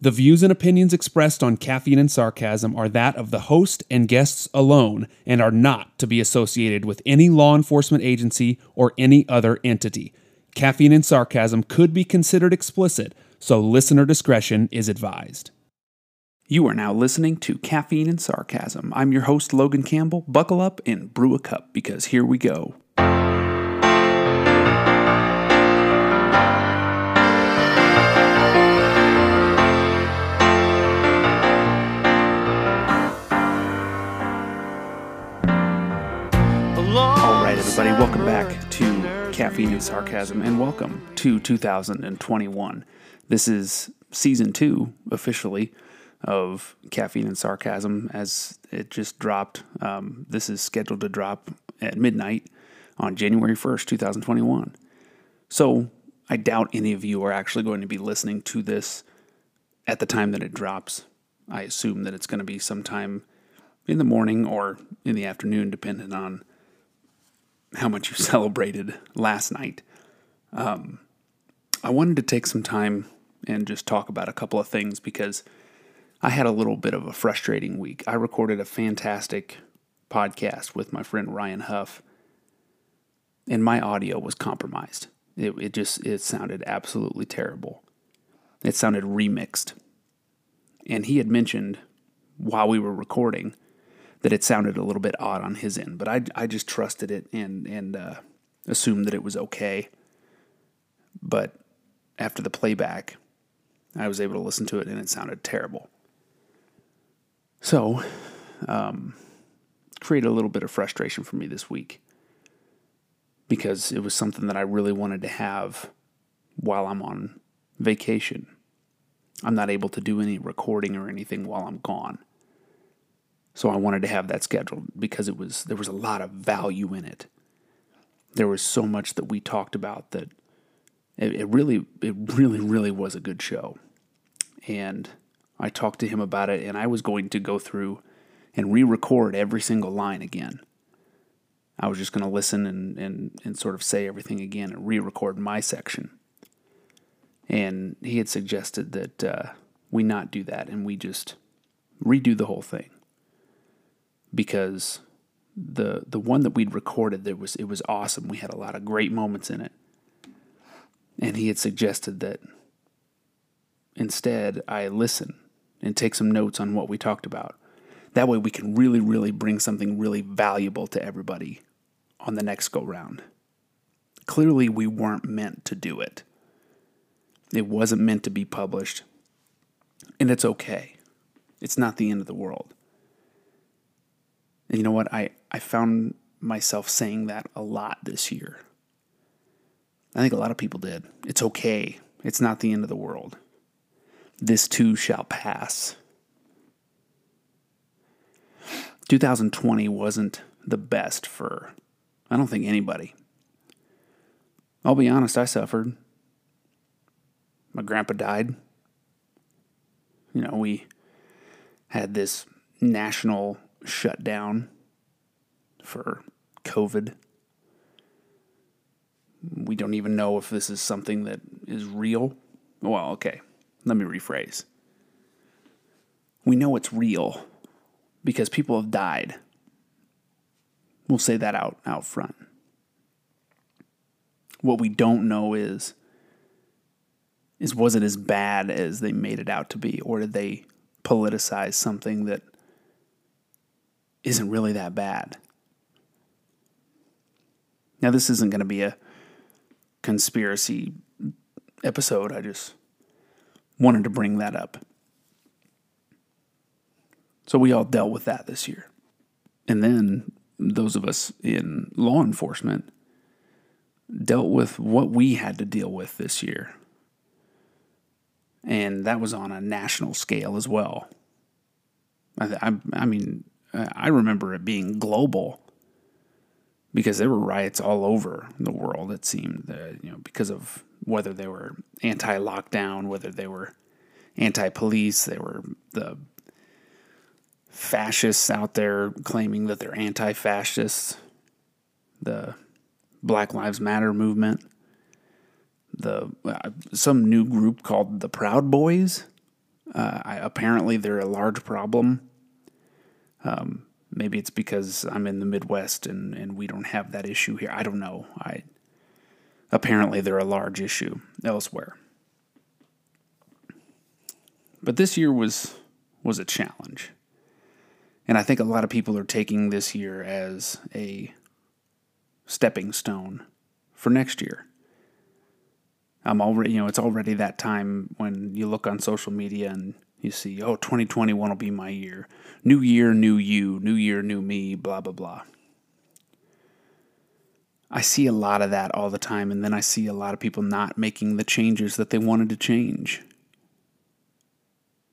The views and opinions expressed on Caffeine and Sarcasm are that of the host and guests alone and are not to be associated with any law enforcement agency or any other entity. Caffeine and Sarcasm could be considered explicit, so listener discretion is advised. You are now listening to Caffeine and Sarcasm. I'm your host, Logan Campbell. Buckle up and brew a cup because here we go. Welcome back to Caffeine and Sarcasm, and welcome to 2021. This is season two, officially, of Caffeine and Sarcasm, as it just dropped. Um, this is scheduled to drop at midnight on January 1st, 2021. So I doubt any of you are actually going to be listening to this at the time that it drops. I assume that it's going to be sometime in the morning or in the afternoon, depending on how much you celebrated last night. Um, I wanted to take some time and just talk about a couple of things because I had a little bit of a frustrating week. I recorded a fantastic podcast with my friend Ryan Huff, and my audio was compromised. It, it just it sounded absolutely terrible. It sounded remixed, and he had mentioned while we were recording that it sounded a little bit odd on his end, but I, I just trusted it and and uh, assumed that it was okay. But after the playback, I was able to listen to it and it sounded terrible. So, um, created a little bit of frustration for me this week because it was something that I really wanted to have while I'm on vacation. I'm not able to do any recording or anything while I'm gone. So I wanted to have that scheduled because it was there was a lot of value in it. There was so much that we talked about that it, it really it really really was a good show. And I talked to him about it and I was going to go through and re-record every single line again. I was just going to listen and, and, and sort of say everything again and re-record my section. And he had suggested that uh, we not do that and we just redo the whole thing because the the one that we'd recorded there was it was awesome. We had a lot of great moments in it. And he had suggested that instead I listen and take some notes on what we talked about. That way we can really really bring something really valuable to everybody on the next go round. Clearly we weren't meant to do it. It wasn't meant to be published. And it's okay. It's not the end of the world. And you know what? I, I found myself saying that a lot this year. I think a lot of people did. It's okay. It's not the end of the world. This too shall pass. 2020 wasn't the best for, I don't think, anybody. I'll be honest, I suffered. My grandpa died. You know, we had this national shut down for COVID. We don't even know if this is something that is real. Well, okay, let me rephrase. We know it's real because people have died. We'll say that out out front. What we don't know is is was it as bad as they made it out to be or did they politicize something that isn't really that bad. Now, this isn't going to be a conspiracy episode. I just wanted to bring that up. So, we all dealt with that this year. And then those of us in law enforcement dealt with what we had to deal with this year. And that was on a national scale as well. I, I, I mean, I remember it being global because there were riots all over the world. It seemed that you know because of whether they were anti-lockdown, whether they were anti-police, they were the fascists out there claiming that they're anti-fascists. The Black Lives Matter movement. The uh, some new group called the Proud Boys. Uh, I, apparently, they're a large problem. Um, maybe it's because I'm in the Midwest and, and we don't have that issue here. I don't know. I apparently they're a large issue elsewhere. But this year was was a challenge. And I think a lot of people are taking this year as a stepping stone for next year. I'm already, you know, it's already that time when you look on social media and you see, oh, 2021 will be my year. New year, new you, new year, new me, blah, blah, blah. I see a lot of that all the time, and then I see a lot of people not making the changes that they wanted to change.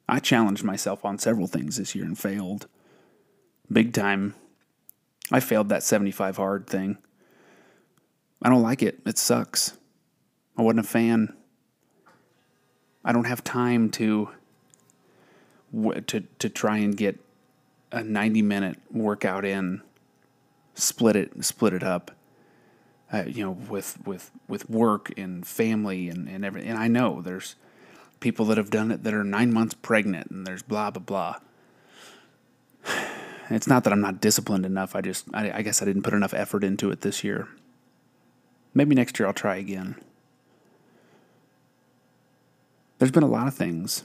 I challenged myself on several things this year and failed. Big time. I failed that 75 hard thing. I don't like it. It sucks. I wasn't a fan. I don't have time to to to try and get a 90 minute workout in split it split it up uh, you know with with with work and family and and everything and I know there's people that have done it that are 9 months pregnant and there's blah blah blah. It's not that I'm not disciplined enough. I just I, I guess I didn't put enough effort into it this year. Maybe next year I'll try again. There's been a lot of things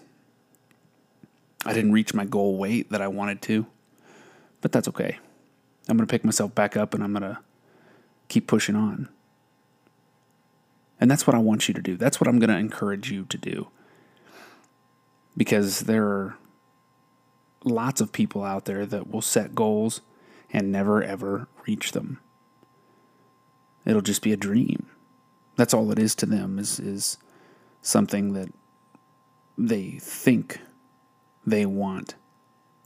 I didn't reach my goal weight that I wanted to, but that's okay. I'm going to pick myself back up and I'm going to keep pushing on. And that's what I want you to do. That's what I'm going to encourage you to do. Because there are lots of people out there that will set goals and never ever reach them. It'll just be a dream. That's all it is to them is is something that they think they want,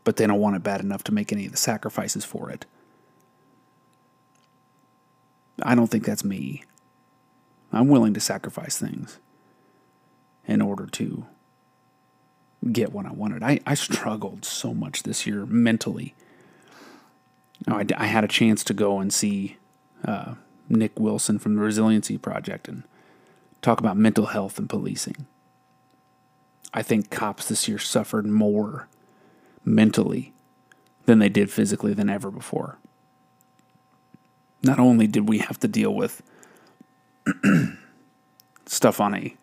but they don't want it bad enough to make any of the sacrifices for it. I don't think that's me. I'm willing to sacrifice things in order to get what I wanted. I, I struggled so much this year mentally. Now, I, I had a chance to go and see uh, Nick Wilson from the Resiliency Project and talk about mental health and policing. I think cops this year suffered more mentally than they did physically than ever before. Not only did we have to deal with stuff on a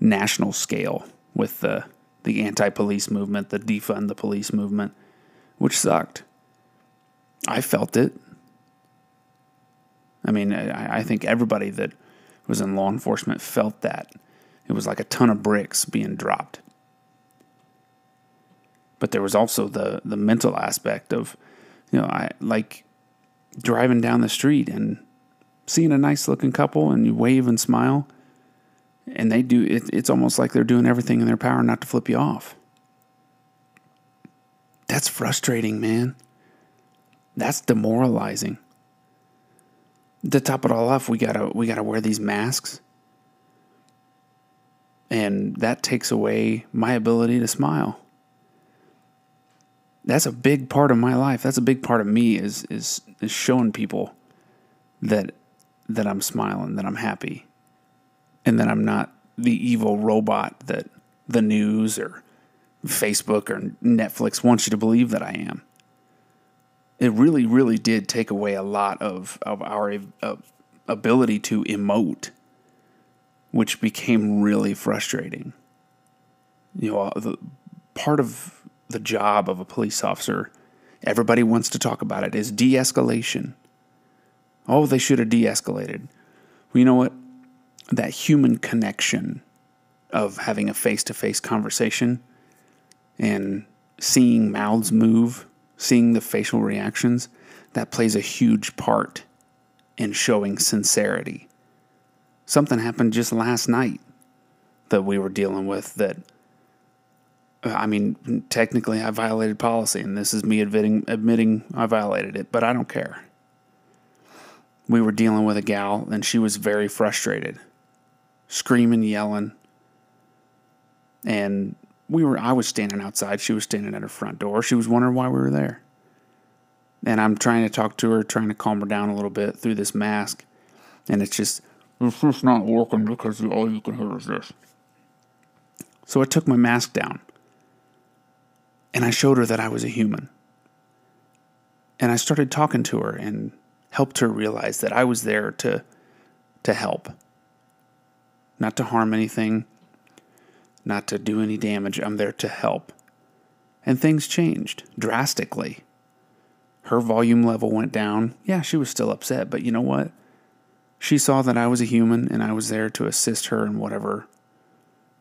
national scale with the the anti-police movement, the defund the police movement, which sucked. I felt it. I mean, I, I think everybody that was in law enforcement felt that. It was like a ton of bricks being dropped but there was also the the mental aspect of you know I like driving down the street and seeing a nice looking couple and you wave and smile and they do it, it's almost like they're doing everything in their power not to flip you off. That's frustrating man. That's demoralizing. To top it all off we gotta we gotta wear these masks. And that takes away my ability to smile that's a big part of my life. That's a big part of me is is is showing people that that I'm smiling, that I'm happy, and that I'm not the evil robot that the news or Facebook or Netflix wants you to believe that I am. It really, really did take away a lot of of our uh, ability to emote, which became really frustrating. You know, the part of the job of a police officer, everybody wants to talk about it, is de escalation. Oh, they should have de escalated. Well, you know what? That human connection of having a face to face conversation and seeing mouths move, seeing the facial reactions, that plays a huge part in showing sincerity. Something happened just last night that we were dealing with that I mean, technically, I violated policy, and this is me admitting admitting I violated it, but I don't care. We were dealing with a gal, and she was very frustrated, screaming, yelling, and we were. I was standing outside. She was standing at her front door. She was wondering why we were there, and I'm trying to talk to her, trying to calm her down a little bit through this mask, and it's just it's just not working because all you can hear is this. So I took my mask down And I showed her that I was a human. And I started talking to her and helped her realize that I was there to to help. Not to harm anything, not to do any damage. I'm there to help. And things changed drastically. Her volume level went down. Yeah, she was still upset, but you know what? She saw that I was a human and I was there to assist her in whatever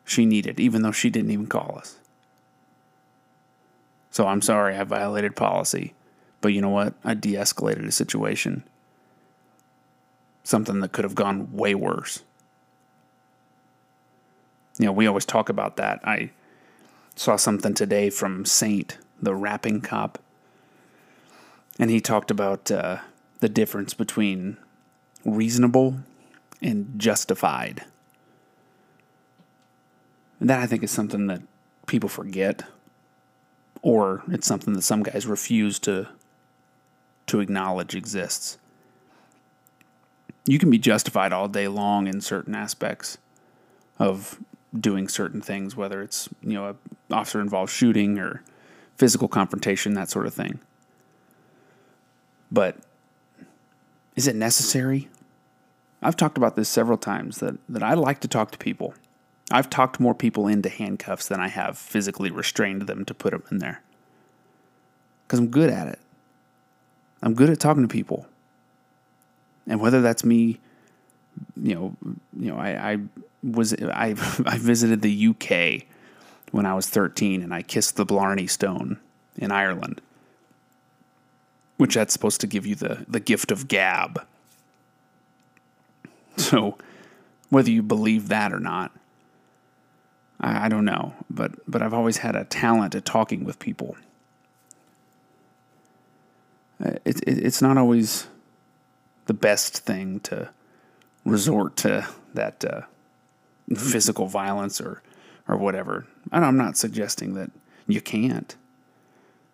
she needed, even though she didn't even call us. So I'm sorry I violated policy. But you know what? I de escalated a situation. Something that could have gone way worse. You know, we always talk about that. I saw something today from Saint, the rapping cop, and he talked about uh, the difference between reasonable and justified. And that I think is something that people forget, or it's something that some guys refuse to to acknowledge exists. You can be justified all day long in certain aspects of doing certain things, whether it's you know a officer involved shooting or physical confrontation, that sort of thing. But is it necessary? I've talked about this several times that, that I like to talk to people. I've talked more people into handcuffs than I have physically restrained them to put them in there. Because I'm good at it. I'm good at talking to people. And whether that's me, you know, you know, I, I was I I visited the UK when I was 13 and I kissed the Blarney Stone in Ireland. Which that's supposed to give you the, the gift of gab. So whether you believe that or not, I, I don't know. But but I've always had a talent at talking with people. Uh, it, it, it's not always the best thing to resort to that uh, physical violence or or whatever. I'm not suggesting that you can't.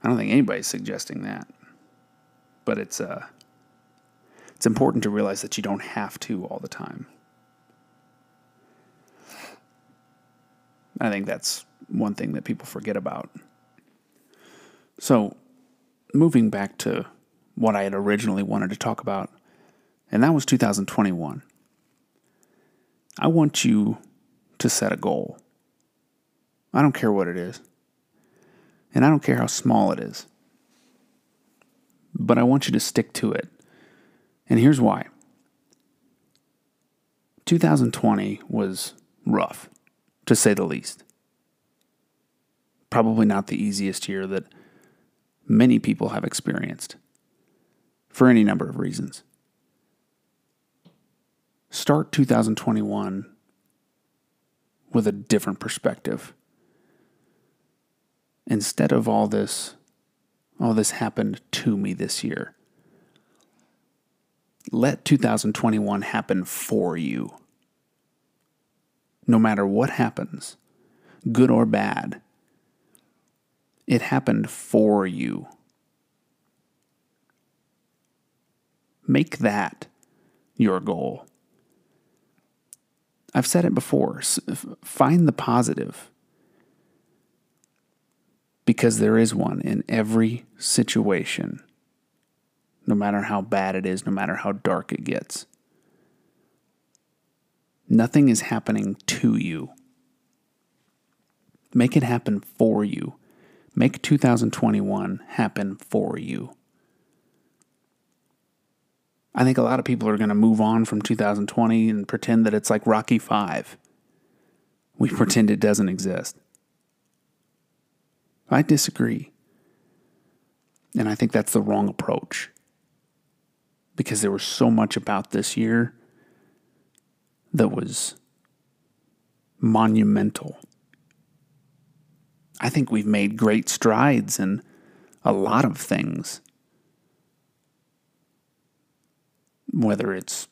I don't think anybody's suggesting that. But it's uh it's important to realize that you don't have to all the time. I think that's one thing that people forget about. So, moving back to what I had originally wanted to talk about, and that was 2021. I want you to set a goal. I don't care what it is. And I don't care how small it is. But I want you to stick to it. And here's why 2020 was rough, to say the least. Probably not the easiest year that many people have experienced for any number of reasons. Start 2021 with a different perspective. Instead of all this, all this happened to me this year. Let 2021 happen for you. No matter what happens, good or bad, it happened for you. Make that your goal. I've said it before find the positive because there is one in every situation, no matter how bad it is, no matter how dark it gets. Nothing is happening to you. Make it happen for you. Make 2021 happen for you. I think a lot of people are going to move on from 2020 and pretend that it's like Rocky 5. We pretend it doesn't exist. I disagree. And I think that's the wrong approach. Because there was so much about this year that was monumental. I think we've made great strides in a lot of things whether it's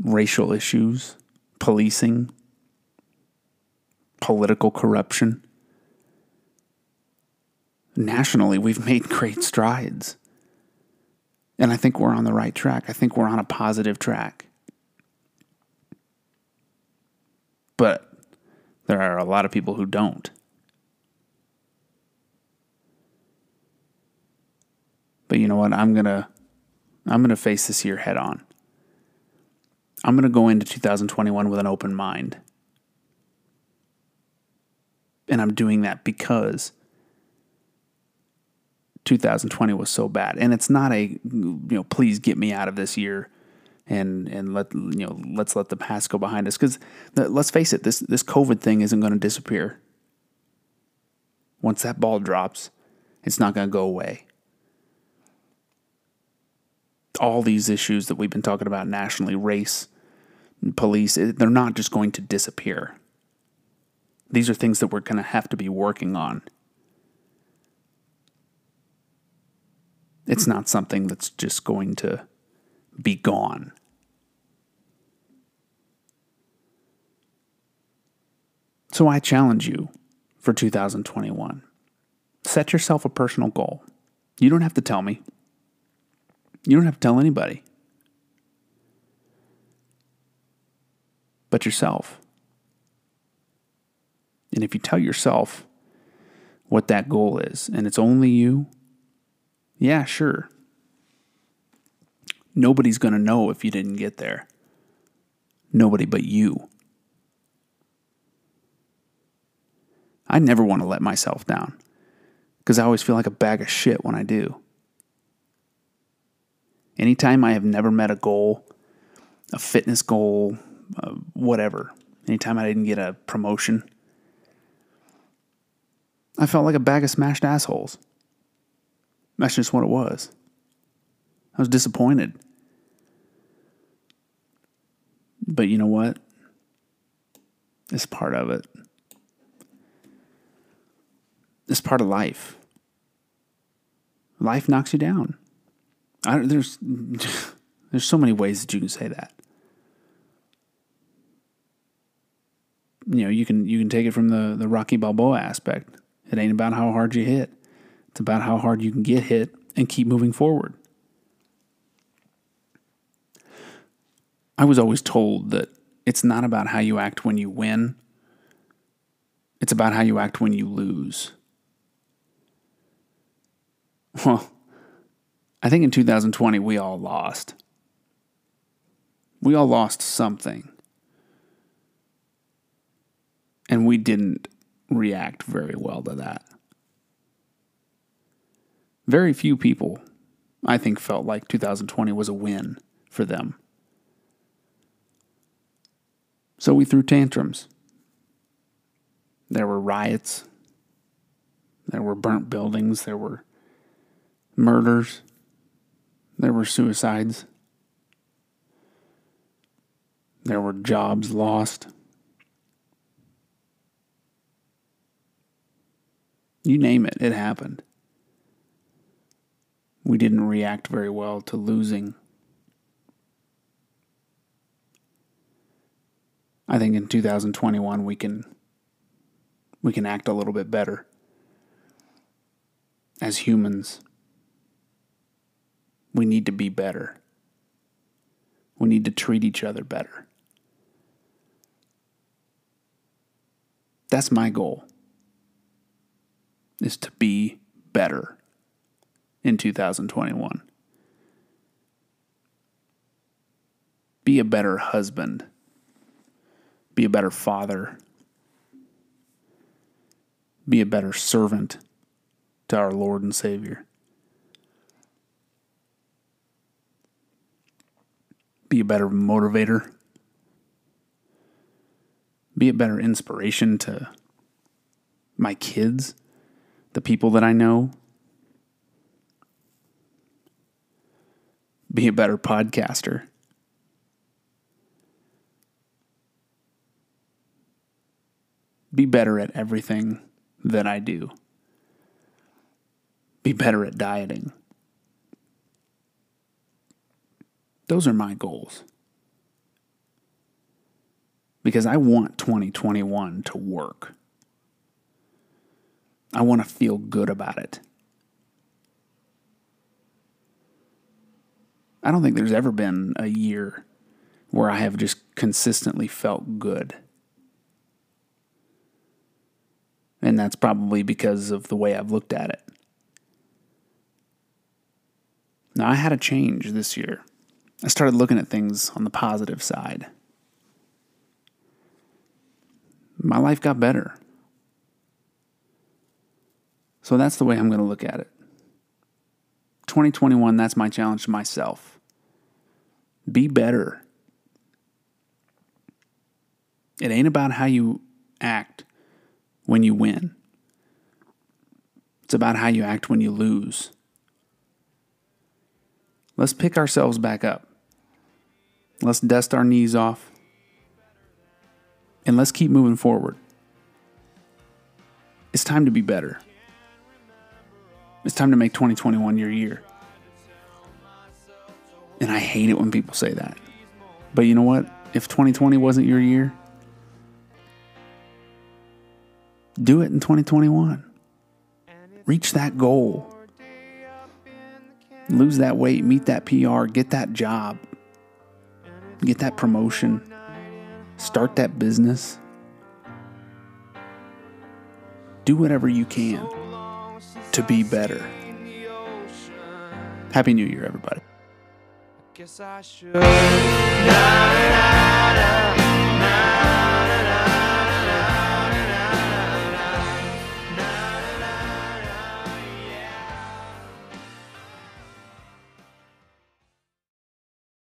racial issues, policing, political corruption. Nationally, we've made great strides. And I think we're on the right track. I think we're on a positive track. But there are a lot of people who don't. But you know what? I'm going to I'm going to face this year head on. I'm going to go into 2021 with an open mind. And I'm doing that because 2020 was so bad. And it's not a, you know, please get me out of this year and and let you know, let's let the past go behind us cuz let's face it, this this COVID thing isn't going to disappear. Once that ball drops, it's not going to go away. All these issues that we've been talking about nationally, race, police, they're not just going to disappear. These are things that we're going to have to be working on. It's not something that's just going to be gone. So I challenge you for 2021 set yourself a personal goal. You don't have to tell me, you don't have to tell anybody. but yourself. And if you tell yourself what that goal is and it's only you, yeah, sure. Nobody's going to know if you didn't get there. Nobody but you. I never want to let myself down because I always feel like a bag of shit when I do. Anytime I have never met a goal, a fitness goal, uh, whatever. Anytime I didn't get a promotion, I felt like a bag of smashed assholes. That's just what it was. I was disappointed. But you know what? It's part of it. It's part of life. Life knocks you down. I, there's there's so many ways that you can say that. you know, you can you can take it from the the Rocky Balboa aspect. It ain't about how hard you hit. It's about how hard you can get hit and keep moving forward. I was always told that it's not about how you act when you win. It's about how you act when you lose. Well, I think in 2020 we all lost. We all lost something and we didn't react very well to that. Very few people, I think, felt like 2020 was a win for them. So we threw tantrums. There were riots. There were burnt buildings. There were murders. There were suicides. There were jobs lost. You name it, it happened. We didn't react very well to losing. I think in 2021 we can we can act a little bit better as humans. We need to be better. We need to treat each other better. That's my goal is to be better in 2021. Be a better husband. Be a better father. Be a better servant to our Lord and Savior. Be a better motivator. Be a better inspiration to my kids the people that I know, be a better podcaster. Be better at everything that I do. Be better at dieting. Those are my goals. Because I want 2021 to work. I want to feel good about it. I don't think there's ever been a year where I have just consistently felt good. And that's probably because of the way I've looked at it. Now, I had a change this year. I started looking at things on the positive side. My life got better. So that's the way I'm going to look at it. 2021, that's my challenge to myself. Be better. It ain't about how you act when you win, it's about how you act when you lose. Let's pick ourselves back up. Let's dust our knees off. And let's keep moving forward. It's time to be better. It's time to make 2021 your year. And I hate it when people say that. But you know what? If 2020 wasn't your year, do it in 2021. Reach that goal. Lose that weight, meet that PR, get that job, get that promotion, start that business. Do whatever you can to be better. Happy New Year, everybody.